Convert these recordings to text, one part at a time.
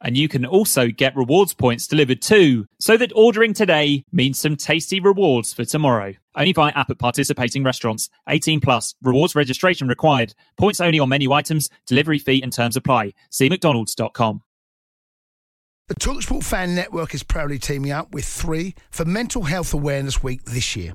and you can also get rewards points delivered too, so that ordering today means some tasty rewards for tomorrow. Only via app at participating restaurants. 18 plus. Rewards registration required. Points only on menu items. Delivery fee and terms apply. See mcdonalds.com. The Talksport Fan Network is proudly teaming up with three for Mental Health Awareness Week this year.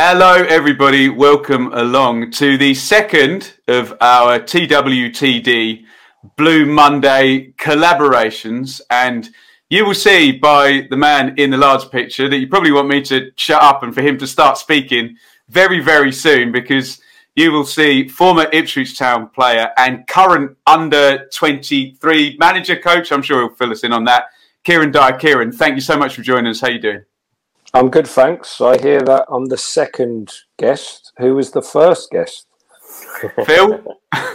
Hello, everybody. Welcome along to the second of our TWTD Blue Monday collaborations. And you will see by the man in the large picture that you probably want me to shut up and for him to start speaking very, very soon because you will see former Ipswich Town player and current under 23 manager coach. I'm sure he'll fill us in on that. Kieran Dyer. Kieran, thank you so much for joining us. How you doing? I'm good, thanks. I hear that I'm the second guest. Who was the first guest? Phil?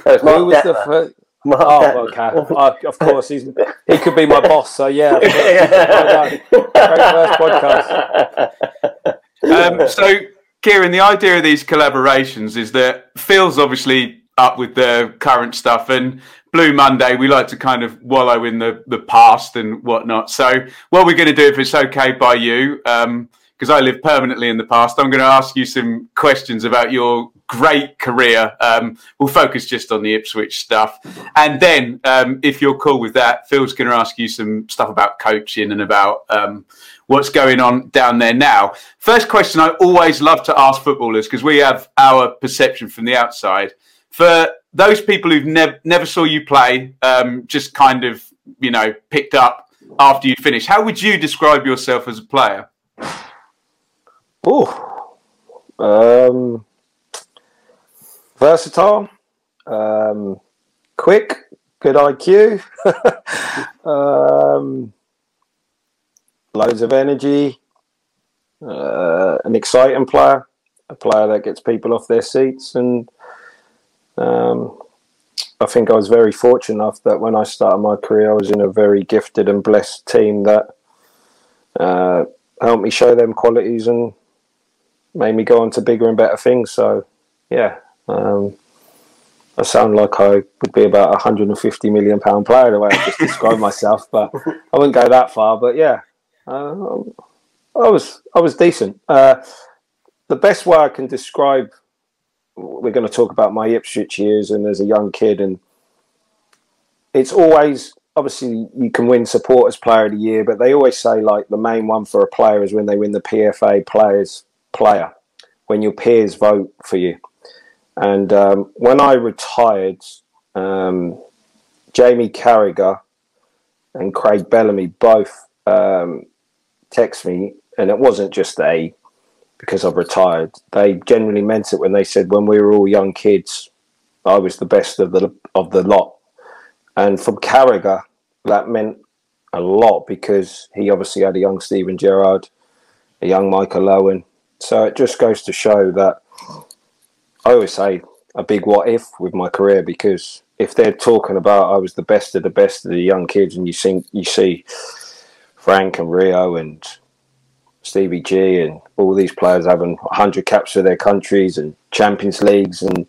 Who was the first? Oh, okay. Uh, of course, he's he could be my boss. So yeah, well. Great first podcast. um, so, Kieran, the idea of these collaborations is that Phil's obviously up with the current stuff, and Blue Monday, we like to kind of wallow in the, the past and whatnot. So, what we're going to do, if it's okay by you, because I live permanently in the past, I'm going to ask you some questions about your great career. Um, we'll focus just on the Ipswich stuff. And then, um, if you're cool with that, Phil's going to ask you some stuff about coaching and about um, what's going on down there now. First question I always love to ask footballers because we have our perception from the outside. For those people who've never never saw you play, um, just kind of you know picked up after you finished, how would you describe yourself as a player? Oh, um, versatile, um, quick, good IQ, um, loads of energy, uh, an exciting player, a player that gets people off their seats, and um, I think I was very fortunate enough that when I started my career, I was in a very gifted and blessed team that uh, helped me show them qualities and made me go on to bigger and better things. So, yeah, um, I sound like I would be about a hundred and fifty million pound player the way I just described myself, but I wouldn't go that far. But yeah, uh, I was I was decent. Uh, the best way I can describe we're going to talk about my Ipswich years and as a young kid, and it's always obviously you can win supporters player of the year, but they always say like the main one for a player is when they win the PFA players player, when your peers vote for you. And um, when I retired, um, Jamie Carragher and Craig Bellamy both um, text me, and it wasn't just a because I've retired. They generally meant it when they said when we were all young kids, I was the best of the of the lot. And from Carragher, that meant a lot because he obviously had a young Steven Gerrard, a young Michael Owen. So it just goes to show that I always say a big what if with my career because if they're talking about I was the best of the best of the young kids and you see you see Frank and Rio and Stevie G and all these players having 100 caps for their countries and Champions Leagues and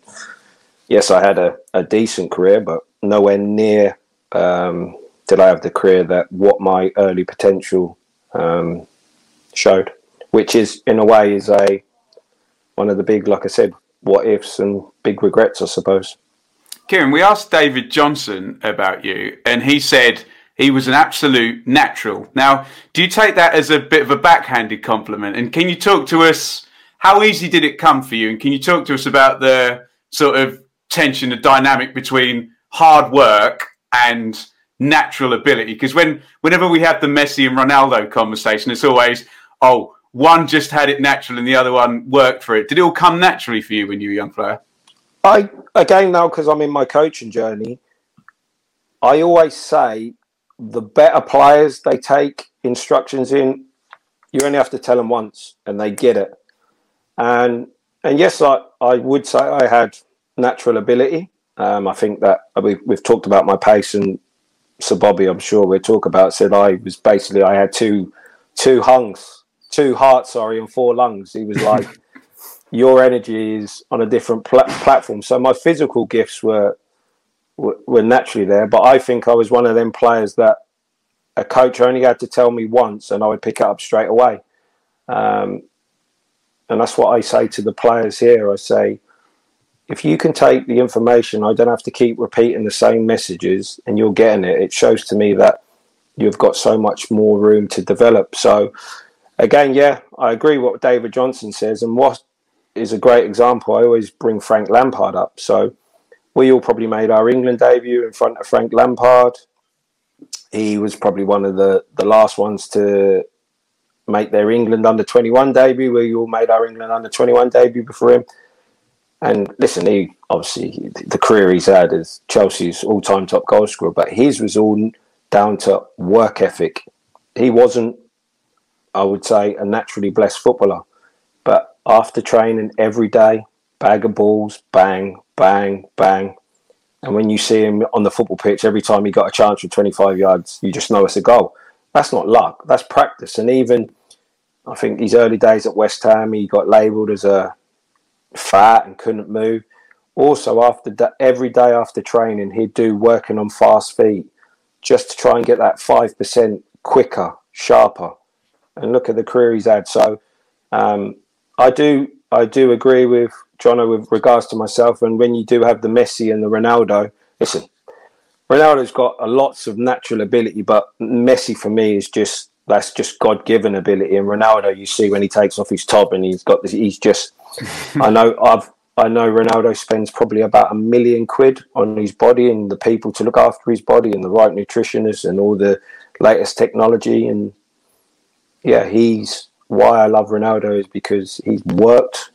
yes, I had a, a decent career, but nowhere near um, did I have the career that what my early potential um, showed, which is in a way is a one of the big, like I said, what ifs and big regrets, I suppose. Kieran, we asked David Johnson about you, and he said he was an absolute natural. Now, do you take that as a bit of a backhanded compliment? And can you talk to us? How easy did it come for you? And can you talk to us about the sort of tension, the dynamic between hard work and natural ability? Because when whenever we have the Messi and Ronaldo conversation, it's always, oh, one just had it natural and the other one worked for it. Did it all come naturally for you when you were a young player? I again now because I'm in my coaching journey. I always say the better players they take instructions in, you only have to tell them once and they get it. And and yes, I, I would say I had natural ability. Um, I think that we, we've talked about my pace and Sir Bobby, I'm sure we'll talk about, said I was basically, I had two, two hungs, two hearts, sorry, and four lungs. He was like, your energy is on a different pl- platform. So my physical gifts were, were, naturally there, but I think I was one of them players that a coach only had to tell me once and I would pick it up straight away. Um, and that's what I say to the players here. I say, if you can take the information, I don't have to keep repeating the same messages and you're getting it. It shows to me that you've got so much more room to develop. So, again, yeah, I agree what David Johnson says. And what is a great example, I always bring Frank Lampard up. So, we all probably made our England debut in front of Frank Lampard. He was probably one of the, the last ones to make their England under 21 debut. We all made our England under 21 debut before him and listen, he obviously the career he's had is Chelsea's all-time top goal scorer, but his was all down to work ethic. He wasn't, I would say, a naturally blessed footballer, but after training every day, bag of balls, bang, bang, bang, and when you see him on the football pitch, every time he got a chance from 25 yards, you just know it's a goal. That's not luck. That's practice. And even, I think, his early days at West Ham, he got labelled as a fat and couldn't move. Also, after every day after training, he'd do working on fast feet just to try and get that five percent quicker, sharper. And look at the career he's had. So, um, I do I do agree with Jono with regards to myself. And when you do have the Messi and the Ronaldo, listen, Ronaldo's got a lots of natural ability, but Messi for me is just that's just God given ability. And Ronaldo, you see when he takes off his top and he's got this, he's just. I know I've I know Ronaldo spends probably about a million quid on his body and the people to look after his body and the right nutritionists and all the latest technology. And yeah, he's why I love Ronaldo is because he's worked.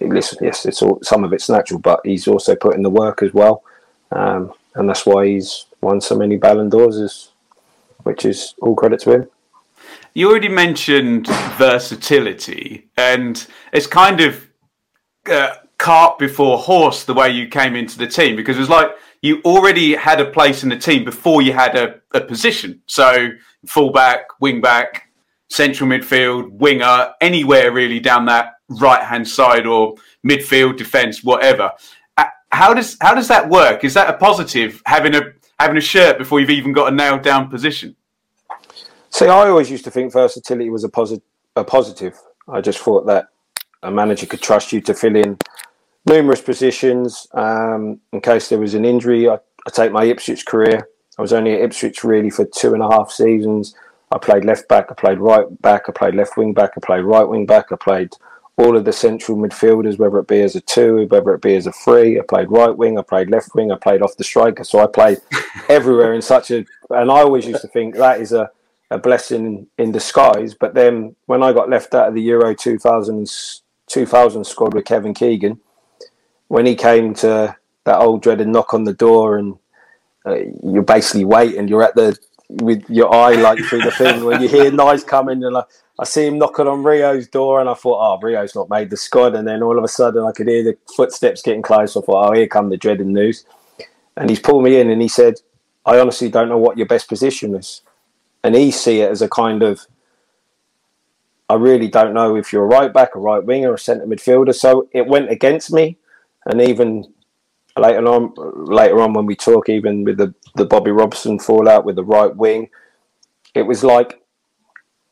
Listen, yes, it's all some of it's natural, but he's also put in the work as well, um, and that's why he's won so many Ballon d'Ors. Is which is all credit to him. You already mentioned versatility, and it's kind of uh, cart before horse the way you came into the team because it was like you already had a place in the team before you had a, a position. So, fullback, wingback, central midfield, winger, anywhere really down that right hand side or midfield, defence, whatever. Uh, how does how does that work? Is that a positive having a having a shirt before you've even got a nailed down position? See, I always used to think versatility was a, a positive. I just thought that a manager could trust you to fill in numerous positions um, in case there was an injury. I, I take my Ipswich career. I was only at Ipswich really for two and a half seasons. I played left back, I played right back, I played left wing back, I played right wing back, I played all of the central midfielders, whether it be as a two, whether it be as a three. I played right wing, I played left wing, I played off the striker. So I played everywhere in such a. And I always used to think that is a, a blessing in disguise. But then when I got left out of the Euro 2000, 2000 squad with Kevin Keegan, when he came to that old dreaded knock on the door and uh, you're basically waiting, you're at the with your eye like through the thing when you hear noise coming and like I see him knocking on Rio's door, and I thought, oh, Rio's not made the squad. And then all of a sudden, I could hear the footsteps getting close. I thought, oh, here come the dreaded news. And he's pulled me in, and he said, I honestly don't know what your best position is. And he see it as a kind of, I really don't know if you're a right back, a right winger, a centre midfielder. So it went against me, and even later on, later on when we talk, even with the the Bobby Robson fallout with the right wing, it was like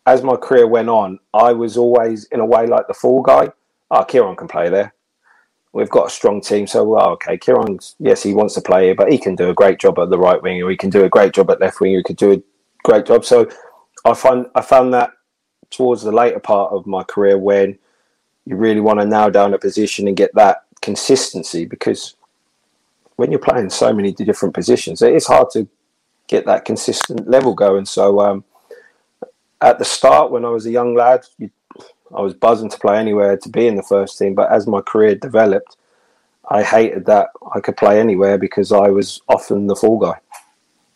as my career went on, I was always in a way like the fall guy. Oh, Kieran can play there. We've got a strong team, so well, okay, Kieran's yes, he wants to play here, but he can do a great job at the right wing, or he can do a great job at left wing, or he could do a great job. So I find I found that towards the later part of my career when you really want to nail down a position and get that consistency because when you're playing so many different positions, it is hard to get that consistent level going. So um, at the start, when I was a young lad, you, I was buzzing to play anywhere to be in the first team. But as my career developed, I hated that I could play anywhere because I was often the fall guy.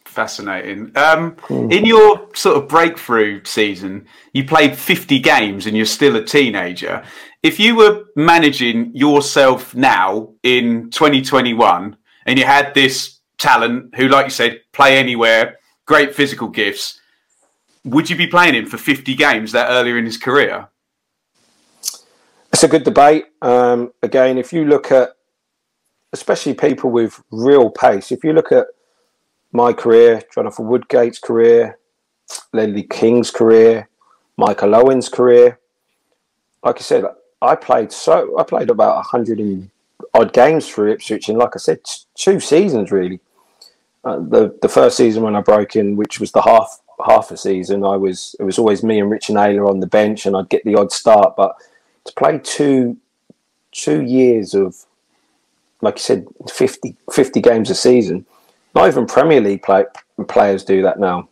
Fascinating. Um, In your sort of breakthrough season, you played 50 games and you're still a teenager. If you were managing yourself now in 2021 and you had this talent who, like you said, play anywhere, great physical gifts, would you be playing him for 50 games that earlier in his career? It's a good debate. Um, again, if you look at, especially people with real pace, if you look at my career, Jonathan Woodgate's career, Ledley King's career, Michael Owen's career, like I said, I played so I played about hundred and odd games for Ipswich, and like I said, two seasons really. Uh, the the first season when I broke in, which was the half half a season, I was it was always me and Richard Naylor on the bench, and I'd get the odd start. But to play two two years of, like you said, 50, 50 games a season, not even Premier League play, players do that now.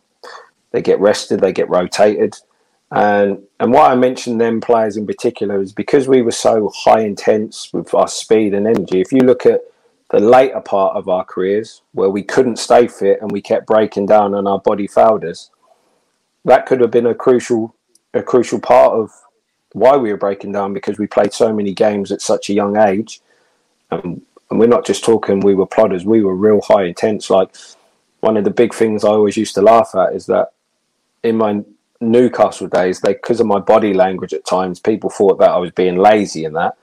They get rested, they get rotated. And and why I mentioned them players in particular is because we were so high intense with our speed and energy. If you look at the later part of our careers where we couldn't stay fit and we kept breaking down and our body failed us, that could have been a crucial a crucial part of why we were breaking down because we played so many games at such a young age. Um, and we're not just talking we were plodders, we were real high intense. Like one of the big things I always used to laugh at is that in my Newcastle days, they because of my body language at times, people thought that I was being lazy and that.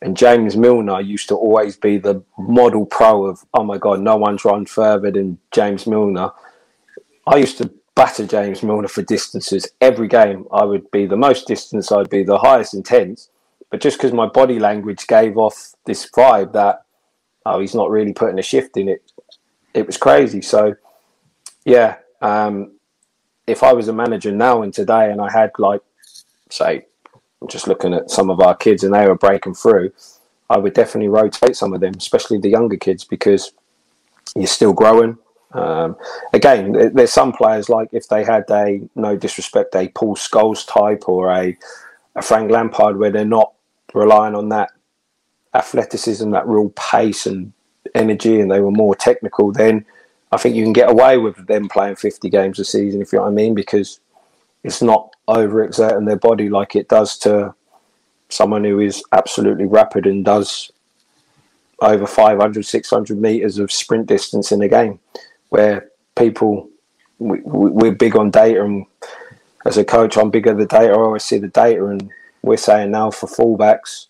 And James Milner used to always be the model pro of, oh my God, no one's run further than James Milner. I used to batter James Milner for distances every game. I would be the most distance, I'd be the highest intense. But just because my body language gave off this vibe that, oh, he's not really putting a shift in it, it was crazy. So, yeah, um, if I was a manager now and today and I had like, say, I'm just looking at some of our kids and they were breaking through, I would definitely rotate some of them, especially the younger kids, because you're still growing. Um, again, there's some players like if they had a no disrespect, a Paul Scholes type or a, a Frank Lampard, where they're not relying on that athleticism, that real pace and energy, and they were more technical. Then I think you can get away with them playing 50 games a season, if you know what I mean, because it's not overexerting their body like it does to someone who is absolutely rapid and does over 500, 600 meters of sprint distance in a game, where people, we, we're big on data. And as a coach, I'm big on the data. I always see the data, and we're saying now for fullbacks,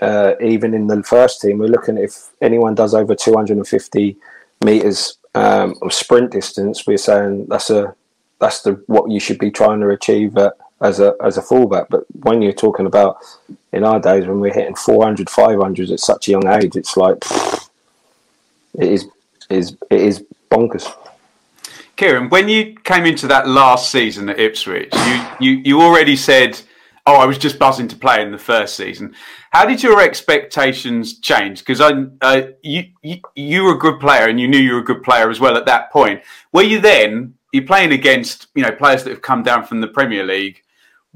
uh, even in the first team, we're looking if anyone does over 250 meters um, of sprint distance, we're saying that's a that's the what you should be trying to achieve at, as a as a fullback. But when you're talking about in our days when we're hitting 400, 500s at such a young age, it's like pff, it is is it is bonkers. Kieran, when you came into that last season at Ipswich, you, you, you already said, "Oh, I was just buzzing to play in the first season." How did your expectations change? Because I, uh, you, you, you were a good player, and you knew you were a good player as well at that point. Were you then? You're playing against you know players that have come down from the Premier League.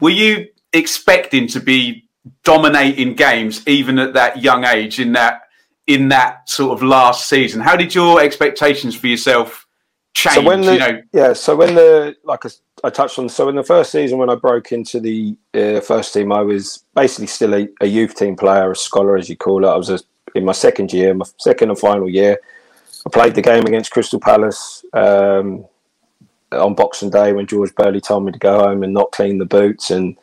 Were you expecting to be dominating games even at that young age in that in that sort of last season? How did your expectations for yourself change? So when the, you know, yeah, so when the like I, touched on, so in the first season when I broke into the uh, first team, I was basically still a, a, youth team player, a scholar as you call it. I was a, in my second year, my second and final year. I played the game against Crystal Palace um, on Boxing Day when George Burley told me to go home and not clean the boots. And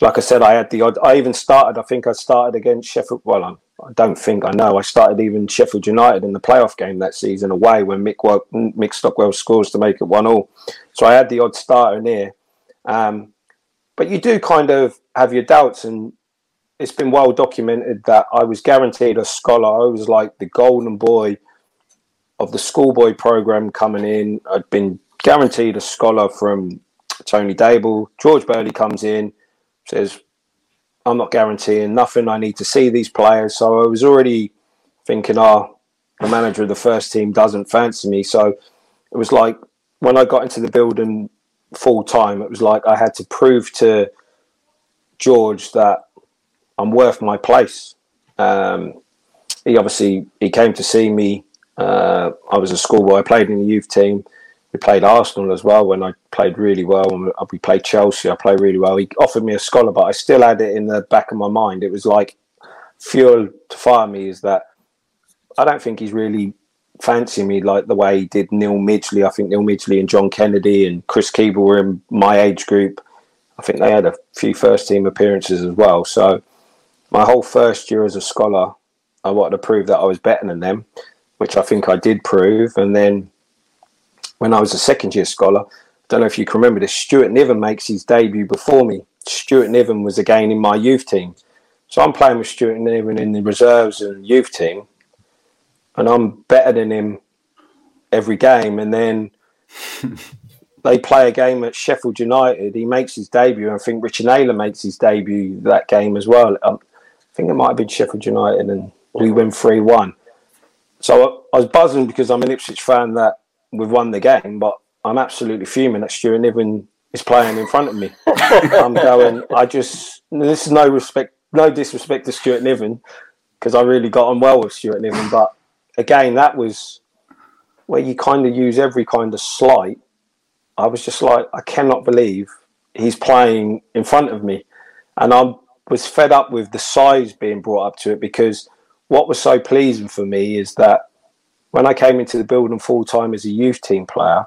like I said, I had the odd. I even started. I think I started against Sheffield. Well, I'm I don't think I know. I started even Sheffield United in the playoff game that season away when Mick, Mick Stockwell scores to make it one all. So I had the odd starter in here. Um, but you do kind of have your doubts, and it's been well documented that I was guaranteed a scholar. I was like the golden boy of the schoolboy program coming in. I'd been guaranteed a scholar from Tony Dable. George Burley comes in, says, I'm not guaranteeing nothing. I need to see these players. So I was already thinking, oh, the manager of the first team doesn't fancy me. So it was like when I got into the building full time, it was like I had to prove to George that I'm worth my place. Um, he obviously he came to see me. Uh, I was a schoolboy. I played in the youth team. We played Arsenal as well when I played really well. And uh, we played Chelsea. I played really well. He offered me a scholar, but I still had it in the back of my mind. It was like fuel to fire me. Is that I don't think he's really fancying me like the way he did Neil Midgley. I think Neil Midgley and John Kennedy and Chris Keeble were in my age group. I think they had a few first team appearances as well. So my whole first year as a scholar, I wanted to prove that I was better than them, which I think I did prove. And then when I was a second year scholar, I don't know if you can remember this, Stuart Niven makes his debut before me. Stuart Niven was again in my youth team. So I'm playing with Stuart Niven in the reserves and youth team, and I'm better than him every game. And then they play a game at Sheffield United. He makes his debut. I think Richard Naylor makes his debut that game as well. Um, I think it might have been Sheffield United, and we win 3 1. So I, I was buzzing because I'm an Ipswich fan that we've won the game, but I'm absolutely fuming that Stuart Niven is playing in front of me. I'm going, I just, this is no respect, no disrespect to Stuart Niven, because I really got on well with Stuart Niven. But again, that was where you kind of use every kind of slight. I was just like, I cannot believe he's playing in front of me. And I was fed up with the size being brought up to it because what was so pleasing for me is that when I came into the building full time as a youth team player,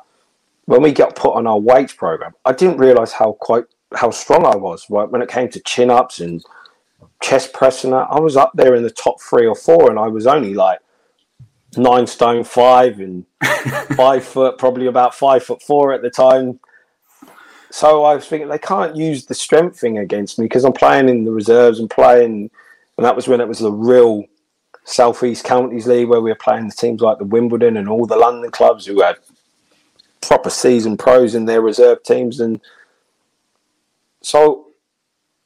when we got put on our weights program, I didn't realize how quite how strong I was. Right when it came to chin ups and chest pressing, I was up there in the top three or four, and I was only like nine stone five and five foot, probably about five foot four at the time. So I was thinking they can't use the strength thing against me because I'm playing in the reserves and playing, and that was when it was the real Southeast Counties League where we were playing the teams like the Wimbledon and all the London clubs who had proper season pros in their reserve teams. And so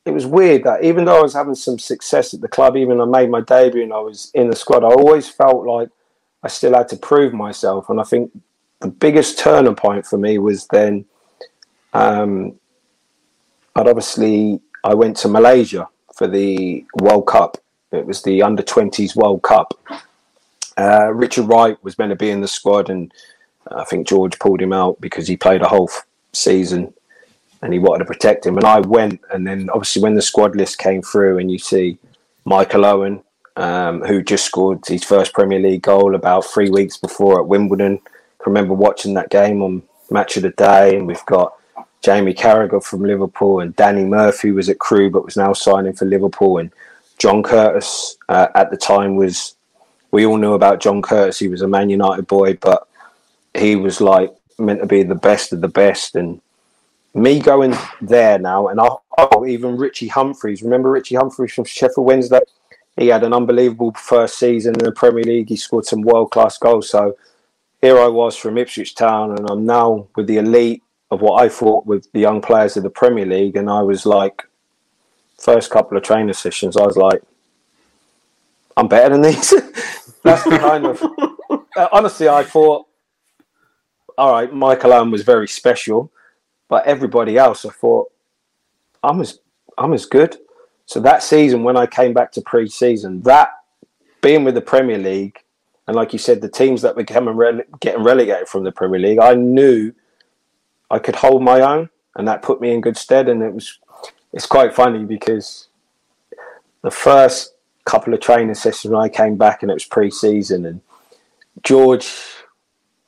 it was weird that even though I was having some success at the club, even I made my debut and I was in the squad, I always felt like I still had to prove myself. And I think the biggest turning point for me was then um, I'd obviously I went to Malaysia for the World Cup it was the under 20s World Cup. Uh, Richard Wright was meant to be in the squad, and I think George pulled him out because he played a whole f- season and he wanted to protect him. And I went, and then obviously when the squad list came through, and you see Michael Owen, um, who just scored his first Premier League goal about three weeks before at Wimbledon. I remember watching that game on Match of the Day, and we've got Jamie Carragher from Liverpool, and Danny Murphy was at Crewe but was now signing for Liverpool, and John Curtis uh, at the time was, we all knew about John Curtis. He was a Man United boy, but he was like meant to be the best of the best. And me going there now, and oh, oh even Richie Humphreys. Remember Richie Humphreys from Sheffield Wednesday? He had an unbelievable first season in the Premier League. He scored some world class goals. So here I was from Ipswich Town, and I'm now with the elite of what I thought with the young players of the Premier League. And I was like, first couple of training sessions, I was like, I'm better than these. That's the kind of. Uh, honestly, I thought, all right, Michael Owen was very special, but everybody else, I thought, I'm as I'm as good. So that season, when I came back to pre-season, that being with the Premier League, and like you said, the teams that were rele- getting relegated from the Premier League, I knew I could hold my own, and that put me in good stead. And it was it's quite funny because the first couple of training sessions when I came back and it was pre-season and George,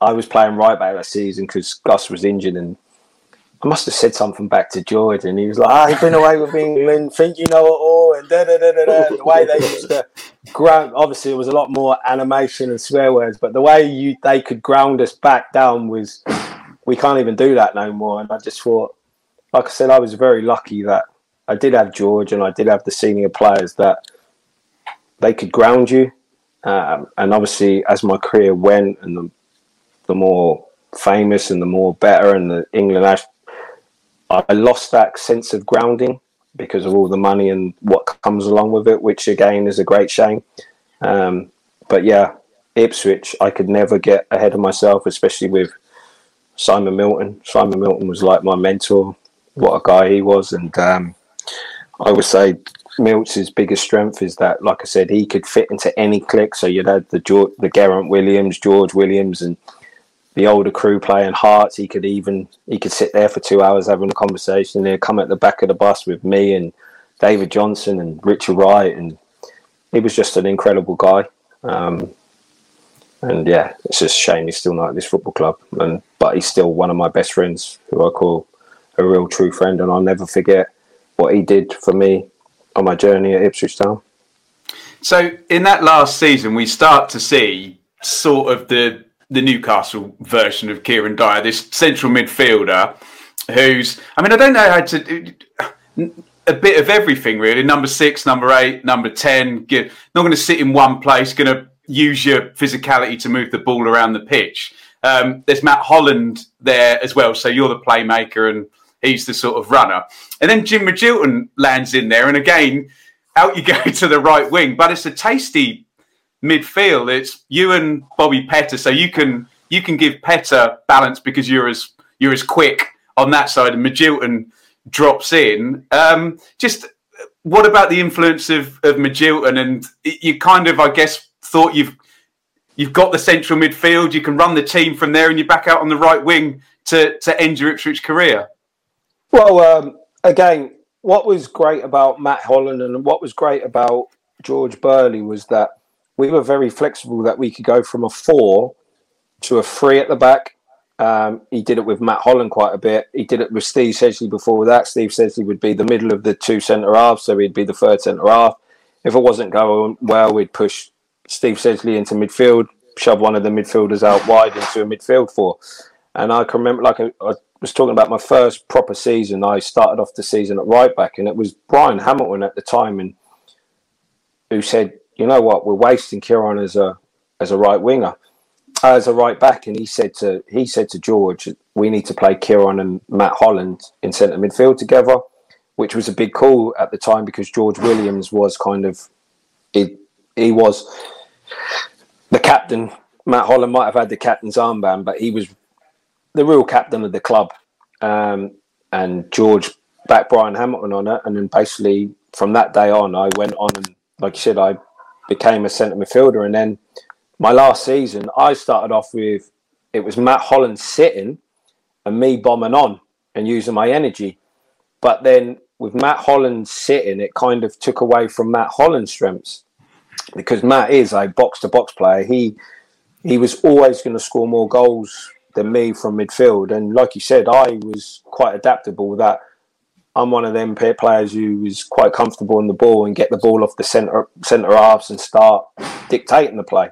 I was playing right back that season because Gus was injured and I must have said something back to George and he was like, "Ah, "I've ah, been away with England, think you know it all," and da da da da da. The way they used to ground. Obviously, it was a lot more animation and swear words, but the way you they could ground us back down was we can't even do that no more. And I just thought, like I said, I was very lucky that I did have George and I did have the senior players that they could ground you. Um, and obviously, as my career went and the, the more famous and the more better and the England, I lost that sense of grounding because of all the money and what comes along with it, which again is a great shame. Um, but yeah, Ipswich, I could never get ahead of myself, especially with Simon Milton. Simon Milton was like my mentor. What a guy he was, and um, I would say Milt's biggest strength is that, like I said, he could fit into any clique. So you'd had the George, the Geraint Williams, George Williams, and the older crew playing Hearts. He could even he could sit there for two hours having a conversation. There, come at the back of the bus with me and David Johnson and Richard Wright, and he was just an incredible guy. Um, and yeah, it's just a shame he's still not at this football club. And but he's still one of my best friends, who I call a real true friend, and I'll never forget what he did for me on my journey at Ipswich Town. So in that last season, we start to see sort of the the Newcastle version of Kieran Dyer, this central midfielder who's, I mean, I don't know how to, a bit of everything really. Number six, number eight, number 10, get, not going to sit in one place, going to use your physicality to move the ball around the pitch. Um, there's Matt Holland there as well. So you're the playmaker and he's the sort of runner. And then Jim Magilton lands in there. And again, out you go to the right wing. But it's a tasty midfield, it's you and Bobby Petta. So you can you can give Petta balance because you're as you're as quick on that side, and Magilton drops in. Um, just what about the influence of of Magilton? And you kind of, I guess, thought you've you've got the central midfield. You can run the team from there, and you're back out on the right wing to to end your Ipswich career. Well, um, again, what was great about Matt Holland and what was great about George Burley was that we were very flexible that we could go from a four to a three at the back. Um, he did it with Matt Holland quite a bit. He did it with Steve Sedgley before that. Steve Sedgley would be the middle of the two centre halves, so he'd be the third centre half. If it wasn't going well, we'd push Steve Sedgley into midfield, shove one of the midfielders out wide into a midfield four. And I can remember, like I, I was talking about my first proper season. I started off the season at right back, and it was Bryan Hamilton at the time, and who said, you know what, we're wasting Kieran as a as a right winger, as a right back, and he said to he said to George, we need to play Kieran and Matt Holland in centre midfield together, which was a big call at the time because George Williams was kind of he he was the captain. Matt Holland might have had the captain's armband, but he was the real captain of the club. Um, and George backed Bryan Hamilton on it, and then basically from that day on, I went on and, like you said, I became a centre midfielder. And then my last season, I started off with it was Matt Holland sitting and me bombing on and using my energy. But then with Matt Holland sitting, it kind of took away from Matt Holland's strengths because Matt is a box to box player. He he was always going to score more goals than me from midfield. And like you said, I was quite adaptable. That I'm one of them players who is quite comfortable in the ball and get the ball off the centre centre halves and start dictating the play.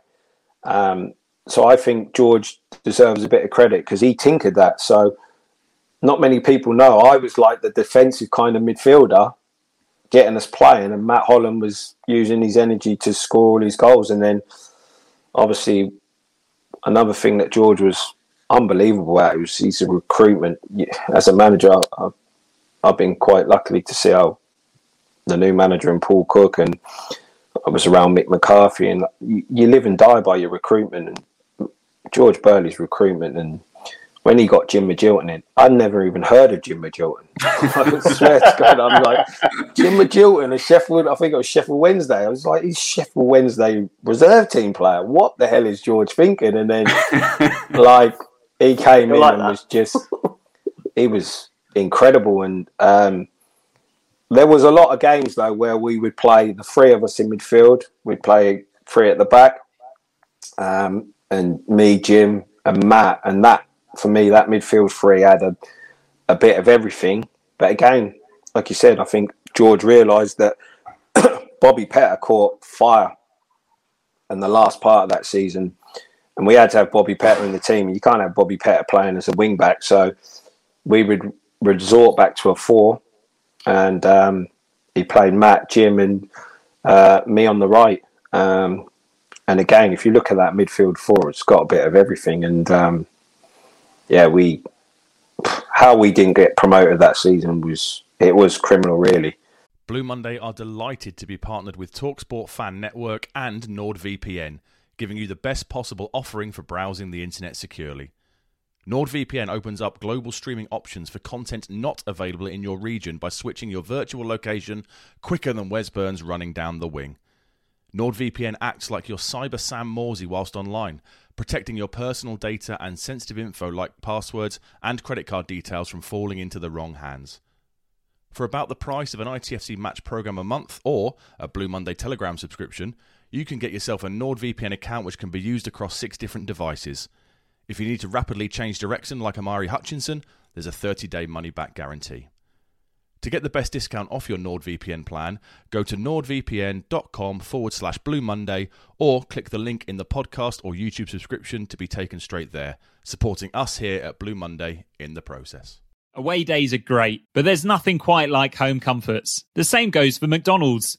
Um, so I think George deserves a bit of credit because he tinkered that. So not many people know I was like the defensive kind of midfielder, getting us playing, and Matt Holland was using his energy to score all his goals. And then obviously another thing that George was unbelievable at was his recruitment. As a manager, I, I've been quite lucky to see how the new manager and Paul Cook and I was around Mick McCarthy and you, you live and die by your recruitment and George Burley's recruitment and when he got Jim Magilton in, I'd never even heard of Jim Magilton. I swear to God, I'm like, Jim Magilton, a Sheffield, I think it was Sheffield Wednesday. I was like, he's Sheffield Wednesday reserve team player. What the hell is George thinking? And then, like, he came in like and that. was just, he was incredible. And um, there was a lot of games though where we would play the three of us in midfield. We'd play three at the back, um, and me, Jim, and Matt. And that for me, that midfield three had a, a bit of everything. But again, like you said, I think George realised that Bobby Petta caught fire and the last part of that season, and we had to have Bobby Petta in the team. You can't have Bobby Petta playing as a wing back, so we would resort back to a four, and um, he played Matt, Jim, and uh, me on the right. Um, and again, if you look at that midfield four, it's got a bit of everything. And um, yeah, we how we didn't get promoted that season was it was criminal, really. Blue Monday are delighted to be partnered with Talksport Fan Network and NordVPN, giving you the best possible offering for browsing the internet securely. NordVPN opens up global streaming options for content not available in your region by switching your virtual location quicker than Wes Burns running down the wing. NordVPN acts like your cyber Sam Morsy whilst online, protecting your personal data and sensitive info like passwords and credit card details from falling into the wrong hands. For about the price of an ITFC match program a month or a Blue Monday Telegram subscription, you can get yourself a NordVPN account which can be used across six different devices. If you need to rapidly change direction like Omari Hutchinson, there's a 30 day money back guarantee. To get the best discount off your NordVPN plan, go to nordvpn.com forward slash Blue Monday or click the link in the podcast or YouTube subscription to be taken straight there, supporting us here at Blue Monday in the process. Away days are great, but there's nothing quite like home comforts. The same goes for McDonald's.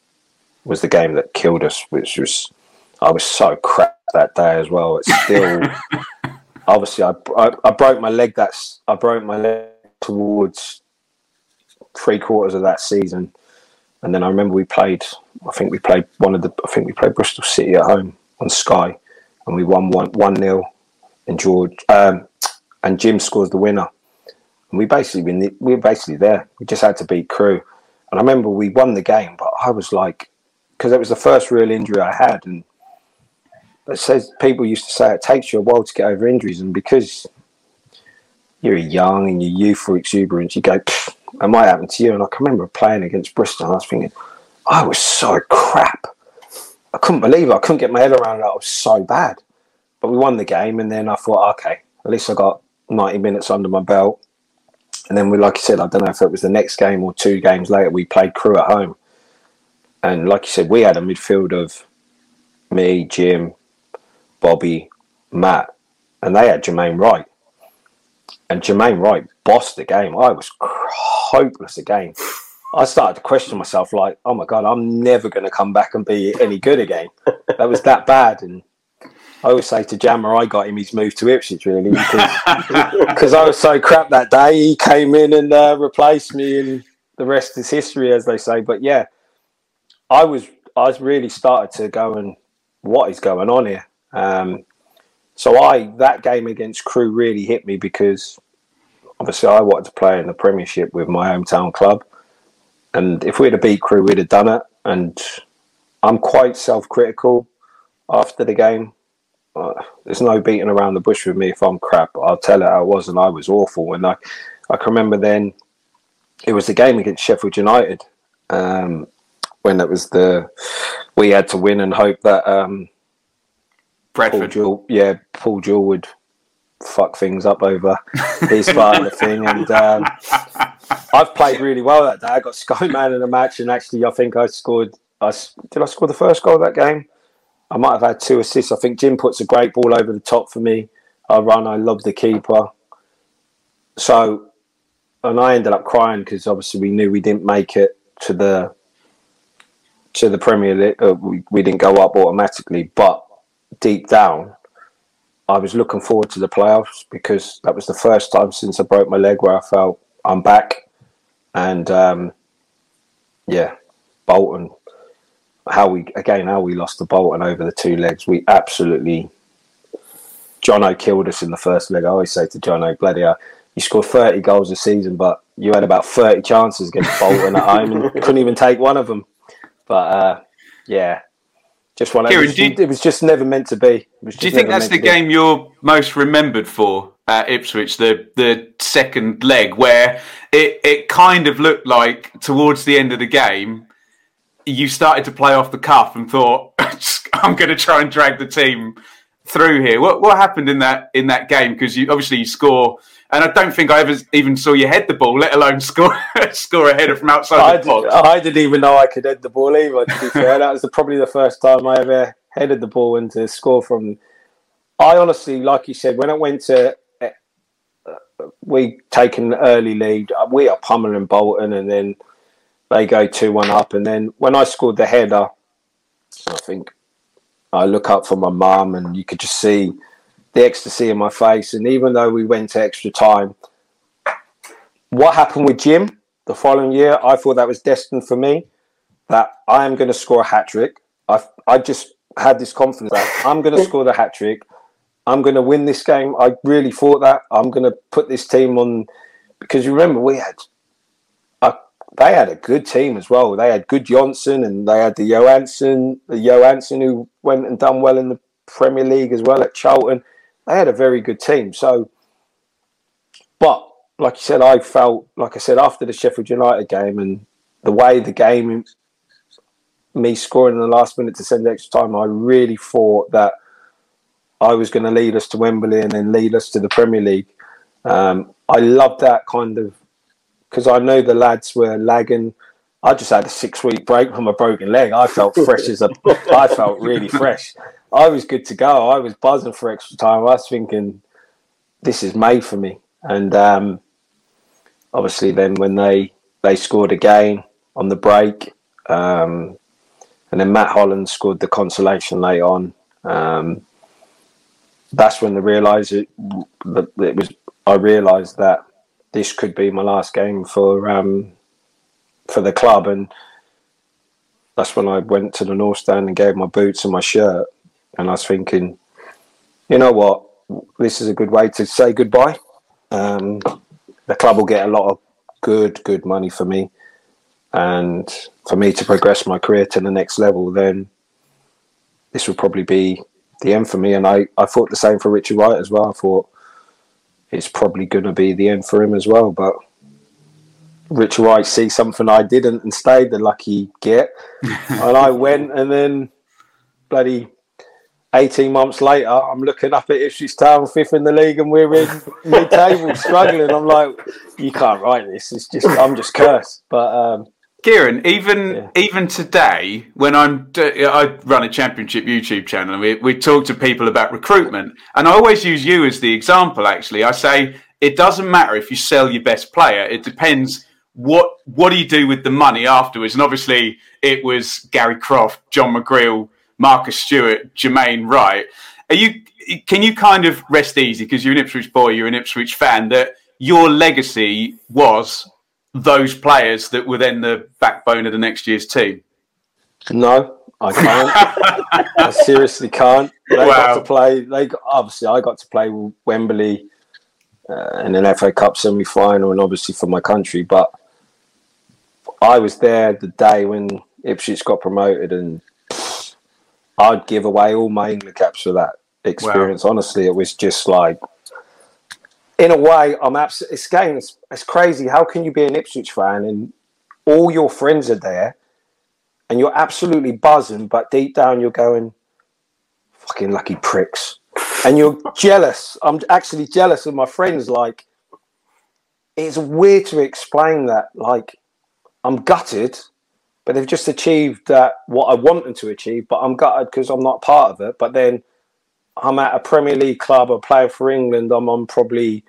was the game that killed us, which was I was so crap that day as well. It's still obviously I, I, I broke my leg. That's I broke my leg towards three quarters of that season, and then I remember we played. I think we played one of the. I think we played Bristol City at home on Sky, and we won one one nil. And George um, and Jim scores the winner, and we basically been we were basically there. We just had to beat Crewe, and I remember we won the game, but I was like, because it was the first real injury I had, and it says people used to say it takes you a while to get over injuries, and because you're young and you're youthful exuberance, you go, it might happen to you. And I can remember playing against Bristol, and I was thinking, I was so crap. I couldn't believe it. I couldn't get my head around it. I was so bad. But we won the game, and then I thought, okay, at least I got 90 minutes under my belt. And then we, like you said, I don't know if it was the next game or two games later, we played Crewe at home. And like you said, we had a midfield of me, Jim, Bobby, Matt, and they had Jermaine Wright. And Jermaine Wright bossed the game. I was hopeless again. I started to question myself, like, oh my god, I'm never going to come back and be any good again. that was that bad. And I always say to Jammer, I got him his move to Ipswich really because I was so crap that day. He came in and uh, replaced me, and the rest is history, as they say. But yeah, I was I really started to go and what is going on here. Um, so I that game against Crewe really hit me because obviously I wanted to play in the Premiership with my hometown club, and if we'd have beat Crewe, we'd have done it. And I'm quite self-critical after the game. Uh, there's no beating around the bush with me if I'm crap. I'll tell it how it was, and I was awful. And I, I can remember then it was the game against Sheffield United um, when it was the we had to win and hope that um, Bradford. Paul Jewell, yeah, Paul Jewell would fuck things up over his part of the thing. And um, I've played really well that day. I got Sky Man in the match, and actually, I think I scored. I did I score the first goal of that game? I might have had two assists. I think Jim puts a great ball over the top for me. I run. I love the keeper. So, and I ended up crying because obviously we knew we didn't make it to the to the Premier League. Uh, we, we didn't go up automatically, but deep down, I was looking forward to the playoffs because that was the first time since I broke my leg where I felt I'm back. And um, yeah, Bolton. How we again? How we lost to Bolton over the two legs? We absolutely. Jono killed us in the first leg. I always say to Jono, bloody hell, you scored 30 goals a season, but you had about 30 chances against Bolton at home and couldn't even take one of them. But uh, yeah, just one. Kieron, it, was, you- it was just never meant to be. Do you think that's the to be. game you're most remembered for at Ipswich, the the second leg, where it, it kind of looked like towards the end of the game, you started to play off the cuff and thought, "I'm going to try and drag the team through here." What what happened in that in that game? Because you obviously you score, and I don't think I ever even saw you head the ball, let alone score score a header from outside I, the did, box. I didn't even know I could head the ball either. To be fair, that was the, probably the first time I ever headed the ball into score from. I honestly, like you said, when I went to, uh, we take an early lead. uh, We are pummeling Bolton, and then they go two one up, and then when I scored the header, I think I look up for my mum, and you could just see the ecstasy in my face. And even though we went to extra time, what happened with Jim the following year, I thought that was destined for me. That I am going to score a hat trick. I I just had this confidence that I'm going to score the hat trick. I'm going to win this game. I really thought that I'm going to put this team on because you remember we had a, they had a good team as well. They had Gudjohnsen and they had the Johansson, the Johansson who went and done well in the Premier League as well at Charlton. They had a very good team. So, but like you said, I felt like I said after the Sheffield United game and the way the game, me scoring in the last minute to send extra time, I really thought that I was going to lead us to Wembley and then lead us to the Premier League. Um, I loved that kind of because I know the lads were lagging. I just had a six week break from a broken leg. I felt fresh as a. I felt really fresh. I was good to go. I was buzzing for extra time. I was thinking, this is made for me. And um, obviously, then when they they scored again on the break, um, and then Matt Holland scored the consolation late on. Um, that's when the it, it was. I realised that this could be my last game for um, for the club, and that's when I went to the North Stand and gave my boots and my shirt, and I was thinking, you know what, this is a good way to say goodbye. Um, the club will get a lot of good, good money for me, and for me to progress my career to the next level, then this will probably be the end for me. And I, I thought the same for Richard Wright as well. I thought it's probably going to be the end for him as well. But Richard Wright see something I didn't and stayed the lucky get, and I went, and then bloody. 18 months later, I'm looking up at Ipswich Town, fifth in the league, and we're in mid-table, struggling. I'm like, you can't write this. It's just, I'm just cursed. But um, Kieron, even Yeah. even today, when I'm d- I run a championship YouTube channel, and we we talk to people about recruitment, and I always use you as the example. Actually, I say it doesn't matter if you sell your best player; it depends what what do you do with the money afterwards. And obviously, it was Gary Croft, John McGreal, Marcus Stewart, Jermaine Wright. Are you? Can you kind of rest easy because you're an Ipswich boy, you're an Ipswich fan that your legacy was those players that were then the backbone of the next year's team. no, I can't. I seriously can't. They Wow. got to play. They got, obviously I got to play with Wembley uh, in an FA Cup semi final, and obviously for my country. But I was there the day when Ipswich got promoted, and I'd give away all my England caps for that experience. Honestly, it was just like. In a way, I'm absolutely. It's game. It's, it's crazy. How can you be an Ipswich fan and all your friends are there, and you're absolutely buzzing, but deep down you're going, "Fucking lucky pricks," and you're jealous. I'm actually jealous of my friends. Like, it's weird to explain that. Like, I'm gutted, but they've just achieved that what I want them to achieve. But I'm gutted because I'm not part of it. But then I'm at a Premier League club. I'm playing for England. I'm on probably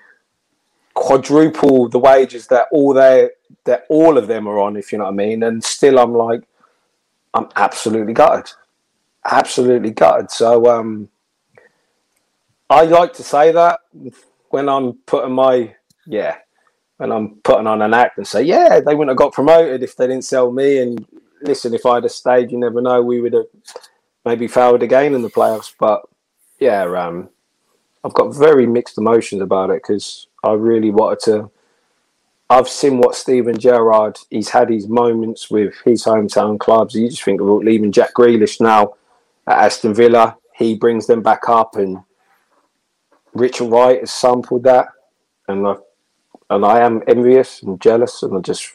quadruple the wages that all they that all of them are on. If you know what I mean. And still, I'm like, I'm absolutely gutted. Absolutely gutted. So um, I like to say that when I'm putting my yeah, when I'm putting on an act and say yeah, they wouldn't have got promoted if they didn't sell me. And listen, if I'd have stayed, you never know, we would have maybe failed again in the playoffs. But yeah, um, I've got very mixed emotions about it because I really wanted to. I've seen what Steven Gerrard. He's had his moments with his hometown clubs. You just think of leaving Jack Grealish now at Aston Villa. He brings them back up, and Richard Wright has sampled that, and I, and I am envious and jealous, and I just,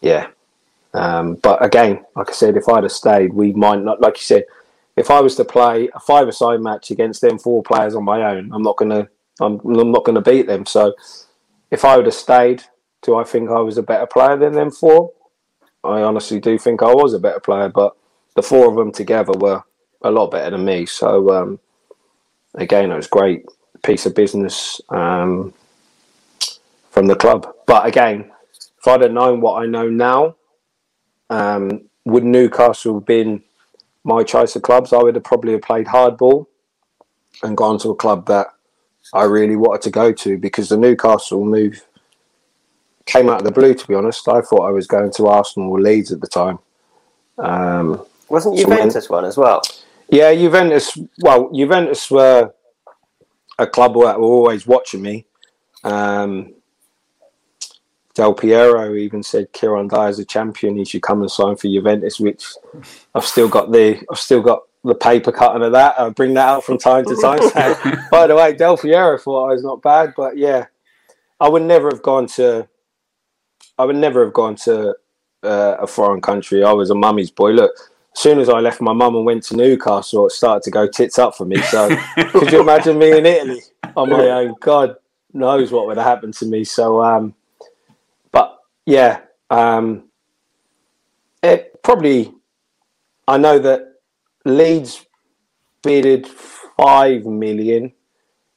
yeah. Um, but again, like I said, if I'd have stayed, we might not. Like you said, if I was to play a five-a-side match against them four players on my own, I'm not gonna, I'm, I'm not gonna beat them. So, if I would have stayed, do I think I was a better player than them four? I honestly do think I was a better player, but the four of them together were a lot better than me. So um, again, it was great piece of business um, from the club. But again, if I'd have known what I know now, um, would Newcastle have been my choice of clubs? I would have probably have played hardball and gone to a club that I really wanted to go to because the Newcastle move came out of the blue. To be honest, I thought I was going to Arsenal or Leeds at the time. Um, Wasn't so when- Juventus one as well? yeah, Juventus. Well, Juventus were a club that were always watching me. Um, Del Piero even said Kieron is a champion. He should come and sign for Juventus, which I've still got the I've still got the paper cutting of that. I bring that out from time to time. So, by the way, Del Piero thought I was not bad, but yeah, I would never have gone to. I would never have gone to uh, a foreign country. I was a mummy's boy. Look, as soon as I left my mum and went to Newcastle, it started to go tits up for me. So could you imagine me in Italy on my own? God knows what would have happened to me. So, um, yeah, um, it probably. I know that Leeds bidded five million,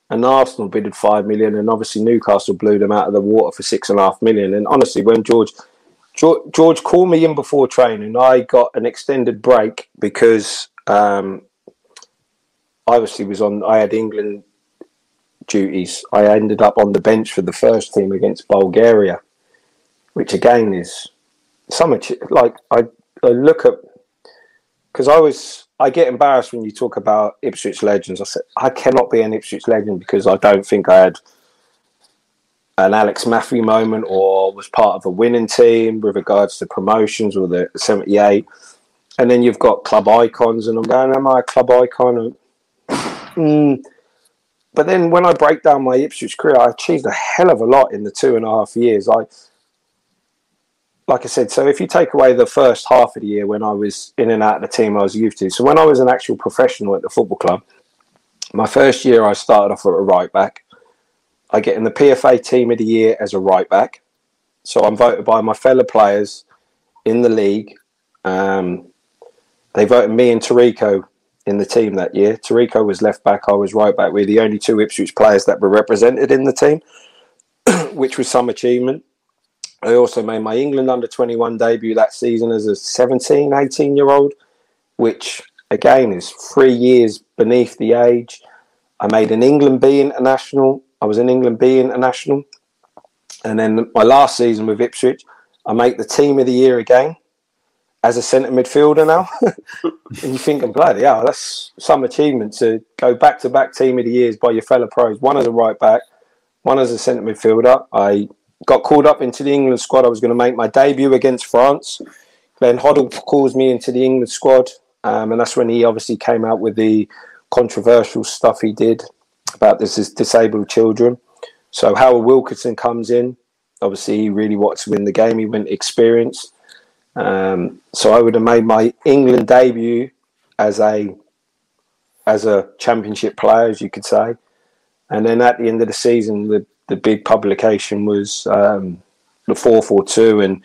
and Arsenal bidded five million, and obviously Newcastle blew them out of the water for six and a half million. And honestly, when George George, called me in before training. I got an extended break because um, I obviously was on. I had England duties. I ended up on the bench for the first team against Bulgaria, which again is so much like I, I look at because I was I get embarrassed when you talk about Ipswich legends. I said I cannot be an Ipswich legend because I don't think I had an Alex Mathie moment or was part of a winning team with regards to promotions or the 78. And then you've got club icons, and I'm going, Am I a club icon? Mm. But then when I break down my Ipswich career, I achieved a hell of a lot in the two and a half years. I, like I said, so if you take away the first half of the year when I was in and out of the team I was used to, so when I was an actual professional at the football club, my first year I started off at a right back. I get in the PFA team of the year as a right back. So I'm voted by my fellow players in the league. Um, they voted me and Taricco in the team that year. Taricco was left back, I was right back. We're the only two Ipswich players that were represented in the team, which was some achievement. I also made my England under 21 debut that season as a 17, 18 year old, which again is three years beneath the age. I made an England B international. I was an England B international. And then my last season with Ipswich, I make the team of the year again as a centre midfielder now. and you think, I'm bloody yeah, that's some achievement to go back to back team of the years by your fellow pros. One as a right back, one as a centre midfielder. I got called up into the England squad. I was going to make my debut against France. Glenn Hoddle calls me into the England squad. Um, and that's when he obviously came out with the controversial stuff he did about this is disabled children. So Howard Wilkinson comes in. Obviously, he really wanted to win the game. He went experienced. Um, so I would have made my England debut as a as a championship player, as you could say. And then at the end of the season, the, the big publication was um, the four four two, and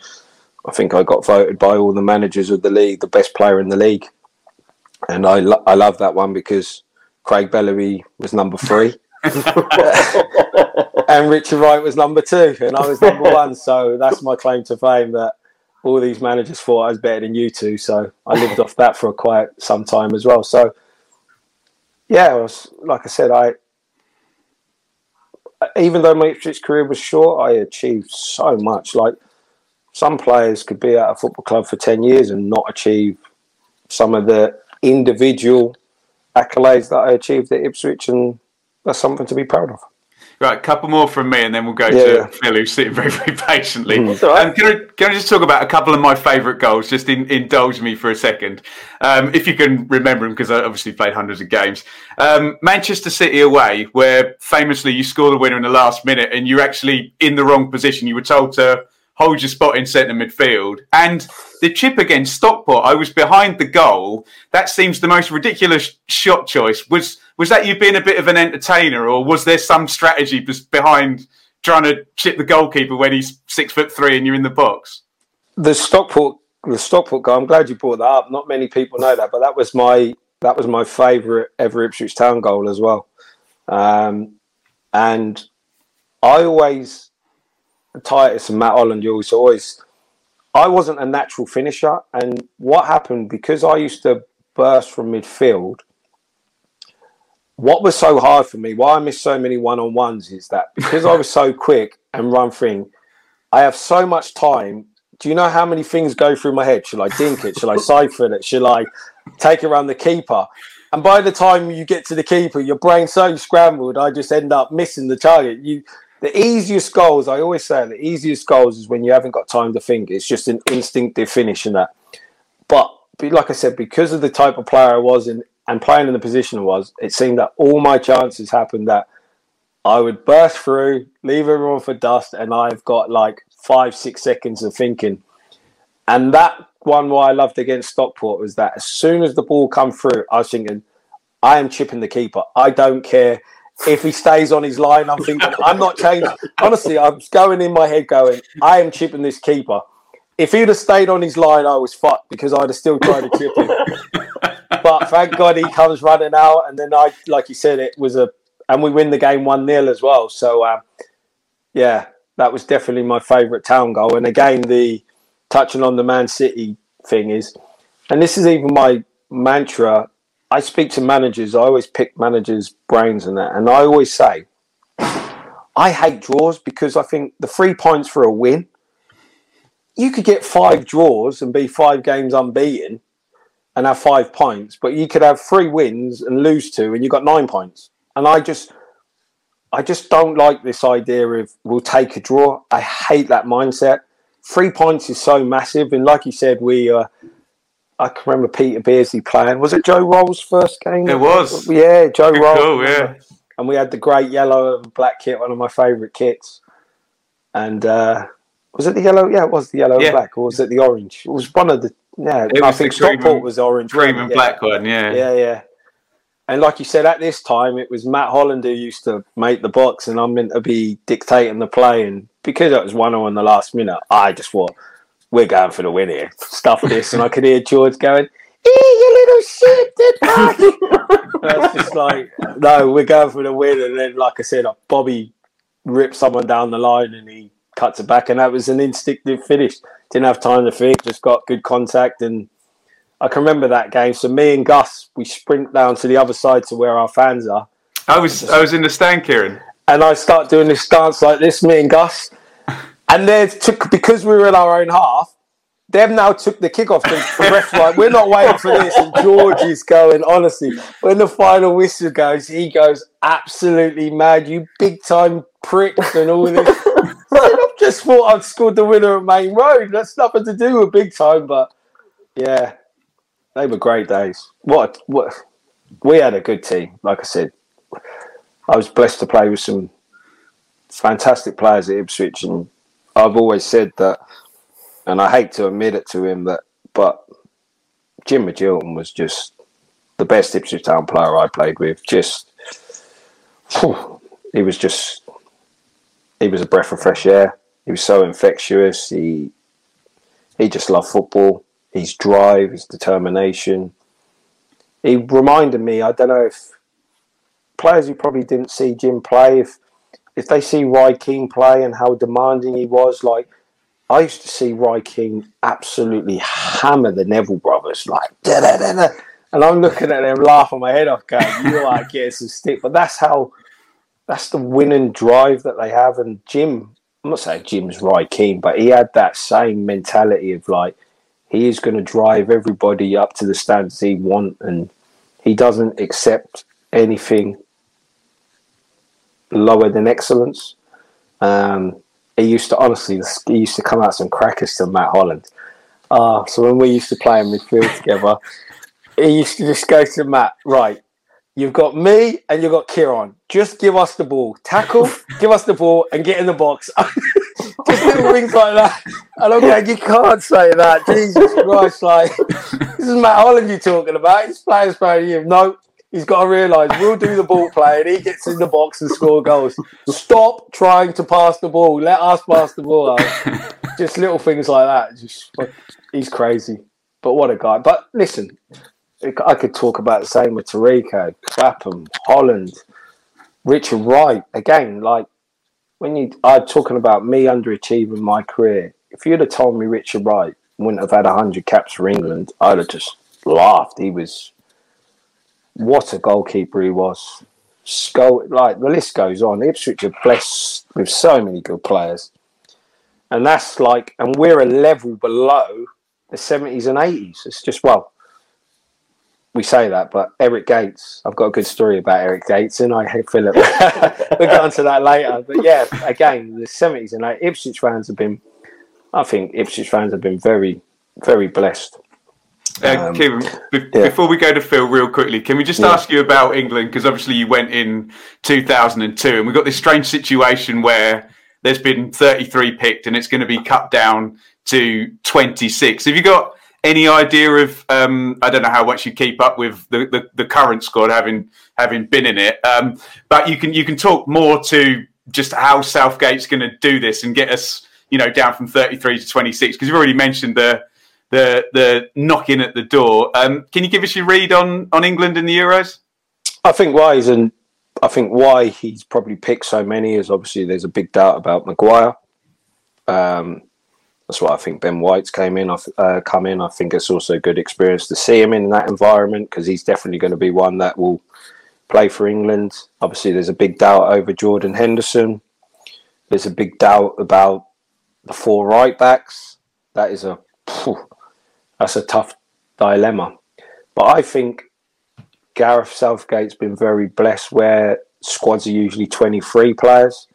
I think I got voted by all the managers of the league the best player in the league. And I lo- I love that one because Craig Bellamy was number three. and Richard Wright was number two, and I was number one. So that's my claim to fame that all these managers thought I was better than you two. So I lived off that for quite some time as well. So yeah, I was like I said, I even though my Ipswich career was short, I achieved so much. Like some players could be at a football club for ten years and not achieve some of the individual accolades that I achieved at Ipswich, and that's something to be proud of. Right, a couple more from me, and then we'll go Yeah, to. Phil, who's sitting very, very patiently. Mm. Um, can, I, can I just talk about a couple of my favourite goals? Just in, indulge me for a second, um, if you can remember them, because I obviously played hundreds of games. Um, Manchester City away, where famously you score the winner in the last minute, and you're actually in the wrong position. You were told to hold your spot in centre midfield, and the chip against Stockport, I was behind the goal. That seems the most ridiculous shot choice. Was was that you being a bit of an entertainer, or was there some strategy behind trying to chip the goalkeeper when he's six foot three and you're in the box? the Stockport the Stockport guy. I'm glad you brought that up. Not many people know that, but that was my that was my favourite ever Ipswich Town goal as well. Um, and I always Titus and Matt Holland you always. I wasn't a natural finisher, and what happened because I used to burst from midfield. What was so hard for me, why I missed so many one on ones, is that because I was so quick and run thing, I have so much time do you know how many things go through my head? Shall I dink it? Shall I siphon it? Shall I take it around the keeper? And by the time you get to the keeper, your brain's so scrambled, I just end up missing the target. You, the easiest goals, I always say, the easiest goals is when you haven't got time to think. It's just an instinctive finish and that. But, like I said, because of the type of player I was in, and playing in the position I was, it seemed that all my chances happened that I would burst through, leave everyone for dust, and I've got like five, six seconds of thinking. And that one what I loved against Stockport was that as soon as the ball come through, I was thinking, I am chipping the keeper. I don't care if he stays on his line. I'm thinking, I'm not changing. Honestly, I'm going in my head going, I am chipping this keeper. If he'd have stayed on his line, I was fucked because I'd have still tried to chip him. but thank God he comes running out. And then I, like you said, it was a, and we win the game 1 0 as well. So, um, yeah, that was definitely my favourite town goal. And again, the touching on the Man City thing is, and this is even my mantra. I speak to managers. I always pick managers' brains and that, and I always say, I hate draws because I think the three points for a win. You could get five draws and be five games unbeaten, and have five points, but you could have three wins and lose two, and you got nine points. And I just, I just don't like this idea of we'll take a draw. I hate that mindset. Three points is so massive, and like you said, we. Uh, I can remember Peter Beardsley playing. Was it Joe Royle's first game? It was. Yeah, Joe Good Roll. yeah. And we had the great yellow and black kit, one of my favourite kits. And uh, was it the yellow? Yeah, it was the yellow Yeah. and black, or was it the orange? It was one of the. Yeah, It I was think Stockport was orange. Cream and Yeah. black one, yeah. Yeah, yeah. And like you said, at this time, it was Matt Holland who used to make the box, and I'm meant to be dictating the play. And because it was 1 0 in the last minute, I just thought, we're going for the win here. Stuff this. And I could hear George going, "Eh, you little shit, did That's just like, no, we're going for the win. And then, like I said, Bobby ripped someone down the line and he cuts it back. And that was an instinctive finish. Didn't have time to think, just got good contact and I can remember that game. So me and Gus, we sprint down to the other side to where our fans are, I was I was in the stand, Kieron. and I start doing this dance like this. Me and Gus, and they took because we were in our own half. They've now took the kick off. The ref's like, we're not waiting for this. And George is going, honestly, when the final whistle goes, he goes absolutely mad. You big time pricks and all this. I just thought I'd scored the winner at Maine Road. That's nothing to do with big time, but yeah, they were great days. What what we had a good team. Like I said, I was blessed to play with some fantastic players at Ipswich, and I've always said that, and I hate to admit it to him that, but Jim Magilton was just the best Ipswich Town player I played with. Just phew, he was just he was a breath of fresh air. He was so infectious. He he just loved football. His drive, his determination. He reminded me. I don't know if players who probably didn't see Jim play, if if they see Roy Keane play and how demanding he was, like I used to see Roy Keane absolutely hammer the Neville brothers, like da da da da. And I'm looking at them, laughing my head off, going, "You are getting some stick." But that's how that's the winning drive that they have. And Jim, I'm not saying Jim's Roy Keane, but he had that same mentality of like he is going to drive everybody up to the standards he want, and he doesn't accept anything lower than excellence. Um, he used to honestly, he used to come out some crackers to Matt Holland. Ah, so when we used to play in midfield together, he used to just go to Matt, right, you've got me and you've got Kieran. Just give us the ball. Tackle, give us the ball and get in the box. just little things like that. And I'm like, you can't say that. Jesus Christ, like, this is Matt Holland you're talking about. He's players playing you. No, he's got to realise we'll do the ball play and he gets in the box and score goals. Stop trying to pass the ball. Let us pass the ball out. Just little things like that. Just he's crazy. But what a guy. But listen, I could talk about the same with Taricco, Clapham, Holland, Richard Wright. Again, like when you I'm talking about me underachieving my career. If you'd have told me Richard Wright wouldn't have had hundred caps for England, I'd have just laughed. He was what a goalkeeper he was. Skull, like the list goes on. Ipswich are blessed with so many good players, and that's like, and we're a level below the seventies and eighties. It's just well, we say that, but Eric Gates, I've got a good story about Eric Gates, and I hate Philip. we'll get onto that later. But yeah, again, the seventies and like Ipswich fans have been, I think Ipswich fans have been very, very blessed. Uh, Um, Kim, be- yeah. before we go to Phil, real quickly, can we just Yeah. ask you about England? Because obviously you went in 2002, and we've got this strange situation where there's been 33 picked, and it's going to be cut down to 26. Have you got any idea of? Um, I don't know how much you keep up with the, the, the current squad, having having been in it, um, but you can you can talk more to just how Southgate's going to do this and get us, you know, down from 33 to 26. Because you've already mentioned the the the knocking at the door. Um, can you give us your read on on England in the Euros? I think why he's in, I think why he's probably picked so many is obviously there's a big doubt about Maguire. Um, that's why I think Ben White's came in. Uh, come in. I think it's also a good experience to see him in that environment because he's definitely going to be one that will play for England. Obviously, there's a big doubt over Jordan Henderson. There's a big doubt about the four right backs. That is a phew, that's a tough dilemma. But I think Gareth Southgate's been very blessed where squads are usually 23 players,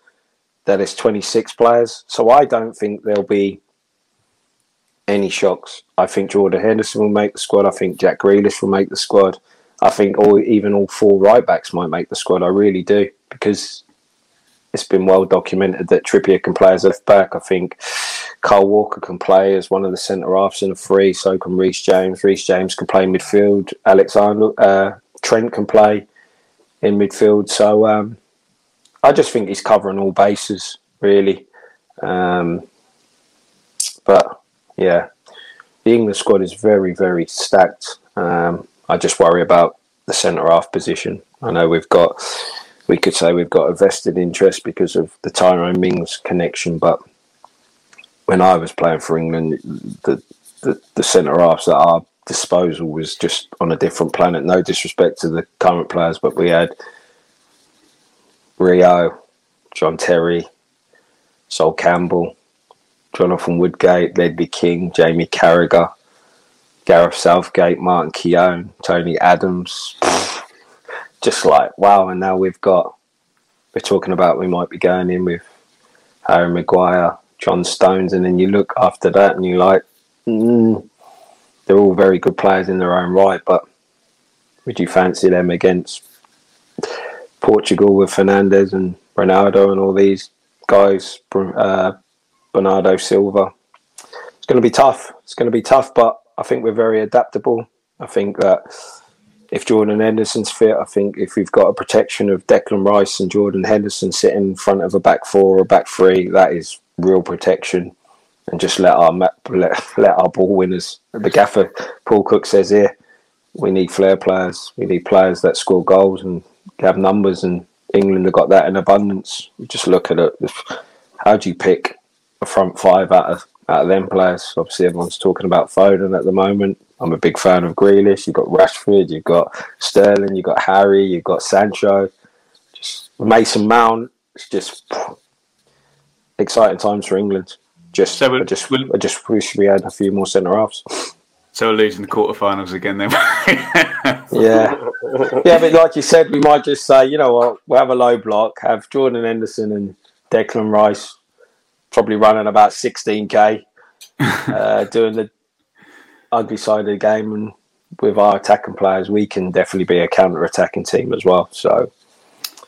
that is 26 players. So I don't think there'll be any shocks. I think Jordan Henderson will make the squad. I think Jack Grealish will make the squad. I think all, even all four right backs might make the squad. I really do because it's been well documented that Trippier can play as left back. I think Kyle Walker can play as one of the centre halves in a three. So can Reece James. Reece James can play midfield. Alexander uh, Trent can play in midfield. So um, I just think he's covering all bases really. Um, but yeah, the England squad is very very stacked. Um, I just worry about the centre half position. I know we've got. We could say we've got a vested interest because of the Tyrone Mings connection, but when I was playing for England, the the, the centre halves at our disposal was just on a different planet. No disrespect to the current players, but we had Rio, John Terry, Sol Campbell, Jonathan Woodgate, Ledley King, Jamie Carragher, Gareth Southgate, Martin Keown, Tony Adams. Just like wow, and now we've got we're talking about we might be going in with Harry Maguire, John Stones, and then you look after that and you're like, mm, they're all very good players in their own right, but would you fancy them against Portugal with Fernandes and Ronaldo and all these guys, uh, Bernardo Silva? It's going to be tough. It's going to be tough, but I think we're very adaptable. I think that if Jordan Henderson's fit, I think if we've got a protection of Declan Rice and Jordan Henderson sitting in front of a back four or a back three, that is real protection. And just let our let, let our ball winners. The gaffer Paul Cook says here, we need flair players. We need players that score goals and have numbers. And England have got that in abundance. You just look at it. How do you pick a front five out of out of them players? Obviously, everyone's talking about Foden at the moment. I'm a big fan of Grealish. You've got Rashford, you've got Sterling, you've got Harry, you've got Sancho. just Mason Mount. It's just exciting times for England. Just, So we'll- I just, we'll- I just wish we had a few more centre halves. So we're losing the quarterfinals again then. Yeah, yeah, but like you said, we might just say, you know what, we'll have a low block, have Jordan Henderson and Declan Rice probably running about 16k, uh, doing the ugly side of the game, and with our attacking players, we can definitely be a counter-attacking team as well. So,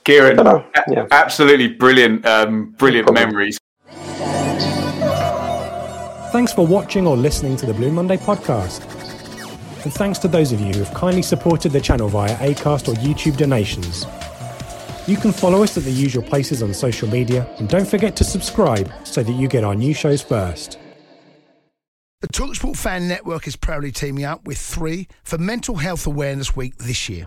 Kieron, Dunno, a- yeah. absolutely brilliant, um, brilliant problem. memories. Thanks for watching or listening to the Blue Monday podcast. And thanks to those of you who have kindly supported the channel via Acast or YouTube donations. You can follow us at the usual places on social media and don't forget to subscribe so that you get our new shows first. The Talksport Fan Network is proudly teaming up with three for Mental Health Awareness Week this year.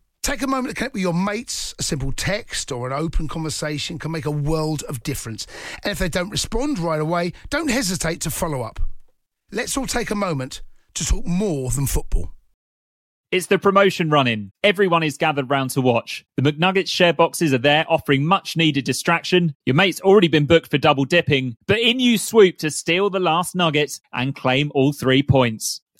Take a moment to connect with your mates. A simple text or an open conversation can make a world of difference. And if they don't respond right away, don't hesitate to follow up. Let's all take a moment to talk more than football. It's the promotion running. Everyone is gathered round to watch. The McNuggets share boxes are there offering much needed distraction. Your mate's already been booked for double dipping, but in you swoop to steal the last nuggets and claim all three points.